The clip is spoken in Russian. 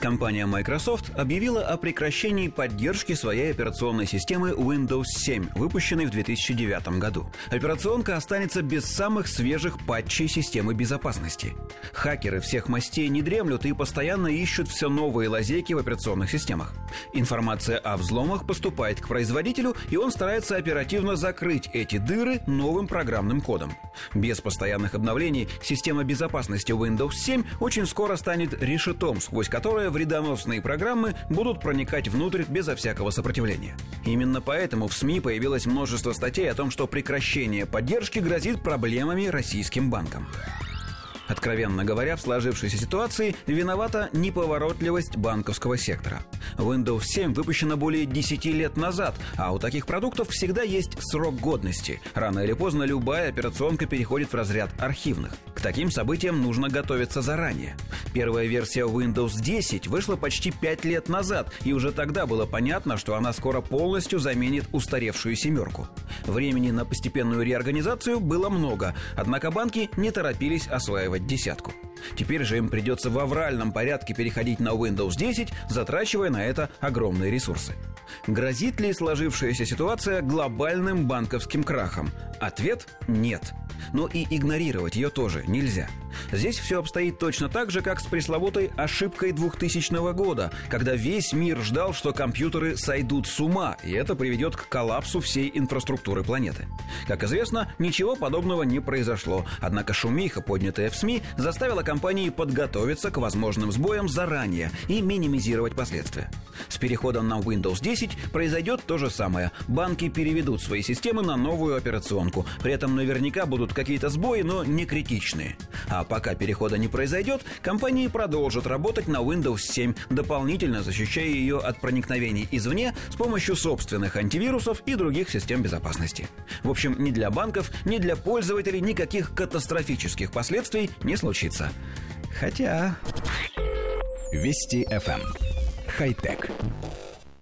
Компания Microsoft объявила о прекращении поддержки своей операционной системы Windows 7, выпущенной в 2009 году. Операционка останется без самых свежих патчей системы безопасности. Хакеры всех мастей не дремлют и постоянно ищут все новые лазейки в операционных системах. Информация о взломах поступает к производителю, и он старается оперативно закрыть эти дыры новым программным кодом. Без постоянных обновлений система безопасности Windows 7 очень скоро станет решетом, сквозь которое вредоносные программы будут проникать внутрь безо всякого сопротивления. Именно поэтому в СМИ появилось множество статей о том, что прекращение поддержки грозит проблемами российским банкам. Откровенно говоря, в сложившейся ситуации виновата неповоротливость банковского сектора. Windows 7 выпущена более 10 лет назад, а у таких продуктов всегда есть срок годности. Рано или поздно любая операционка переходит в разряд архивных. К таким событиям нужно готовиться заранее. Первая версия Windows 10 вышла почти 5 лет назад, и уже тогда было понятно, что она скоро полностью заменит устаревшую семерку. Времени на постепенную реорганизацию было много, однако банки не торопились осваивать десятку. Теперь же им придется в авральном порядке переходить на Windows 10, затрачивая на это огромные ресурсы. Грозит ли сложившаяся ситуация глобальным банковским крахом? Ответ – нет. Но и игнорировать ее тоже нельзя – Здесь все обстоит точно так же, как с пресловутой ошибкой 2000 года, когда весь мир ждал, что компьютеры сойдут с ума, и это приведет к коллапсу всей инфраструктуры планеты. Как известно, ничего подобного не произошло, однако шумиха, поднятая в СМИ, заставила компании подготовиться к возможным сбоям заранее и минимизировать последствия. С переходом на Windows 10 произойдет то же самое. Банки переведут свои системы на новую операционку. При этом наверняка будут какие-то сбои, но не критичные. А пока перехода не произойдет, компании продолжат работать на Windows 7, дополнительно защищая ее от проникновений извне с помощью собственных антивирусов и других систем безопасности. В общем, ни для банков, ни для пользователей никаких катастрофических последствий не случится. Хотя... Вести FM. Хай-тек.